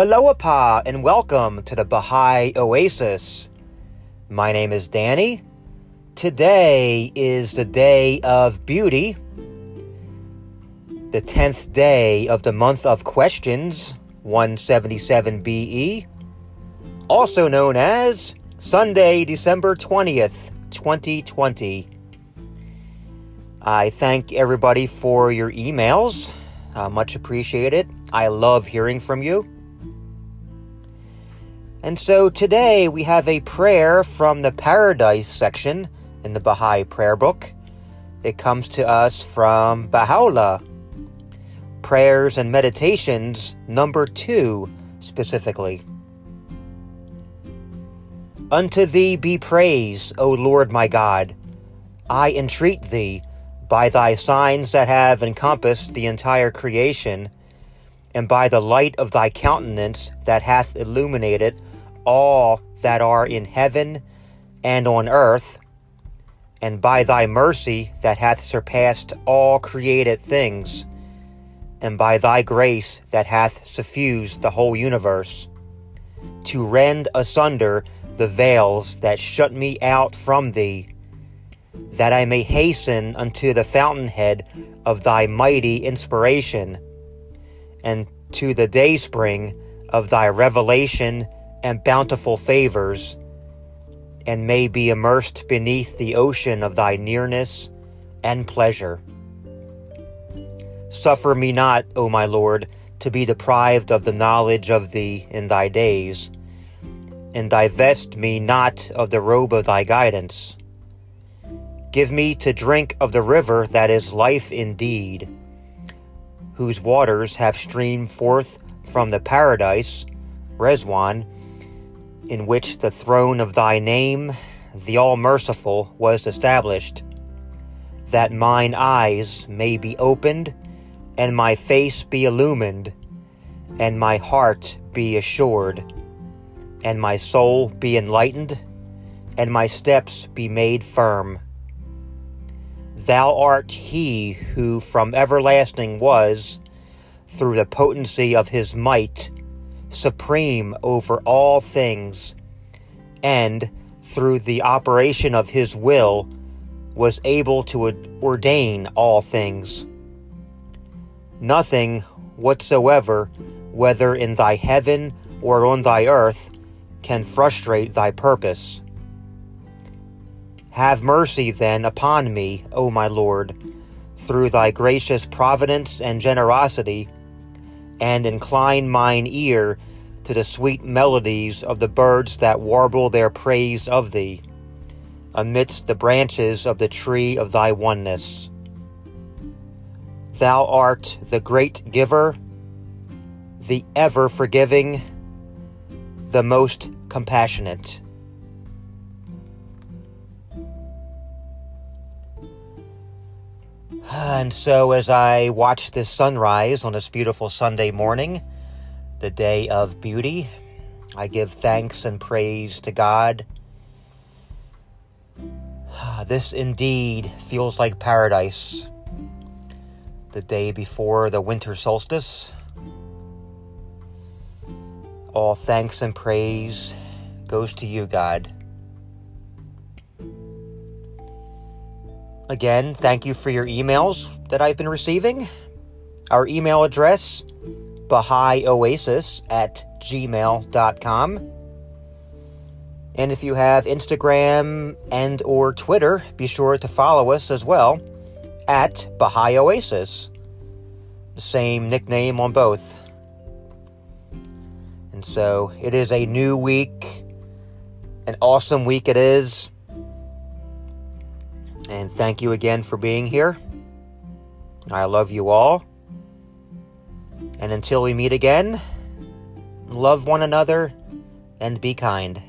Aloha and welcome to the Baha'i Oasis. My name is Danny. Today is the day of beauty, the 10th day of the month of questions, 177 BE, also known as Sunday, December 20th, 2020. I thank everybody for your emails. Uh, much appreciated. I love hearing from you. And so today we have a prayer from the Paradise section in the Baha'i Prayer Book. It comes to us from Baha'u'llah. Prayers and Meditations, number two, specifically. Unto thee be praise, O Lord my God. I entreat thee, by thy signs that have encompassed the entire creation, and by the light of thy countenance that hath illuminated all that are in heaven and on earth, and by thy mercy that hath surpassed all created things, and by thy grace that hath suffused the whole universe, to rend asunder the veils that shut me out from thee, that I may hasten unto the fountainhead of thy mighty inspiration, and to the dayspring of thy revelation and bountiful favors, and may be immersed beneath the ocean of thy nearness and pleasure. Suffer me not, O my Lord, to be deprived of the knowledge of thee in thy days, and divest me not of the robe of thy guidance. Give me to drink of the river that is life indeed, whose waters have streamed forth from the paradise, Ridván, in which the throne of thy name, the All Merciful, was established, that mine eyes may be opened, and my face be illumined, and my heart be assured, and my soul be enlightened, and my steps be made firm. Thou art he who from everlasting was, through the potency of his might, supreme over all things, and through the operation of his will was able to ordain all things. Nothing whatsoever, whether in thy heaven or on thy earth, can frustrate thy purpose. Have mercy then upon me, O my Lord, through thy gracious providence and generosity and incline mine ear to the sweet melodies of the birds that warble their praise of thee, amidst the branches of the tree of thy oneness. Thou art the great giver, the ever forgiving, the most compassionate. And so, as I watch this sunrise on this beautiful Sunday morning, the day of beauty, I give thanks and praise to God. Ah, this indeed feels like paradise. The day before the winter solstice. All thanks and praise goes to you, God. Again, thank you for your emails that I've been receiving. Our email address, BahaiOasis at gmail.com. And if you have Instagram and or Twitter, be sure to follow us as well at Baha'i Oasis. The same nickname on both. And so it is a new week, an awesome week it is. And thank you again for being here. I love you all. And until we meet again, love one another and be kind.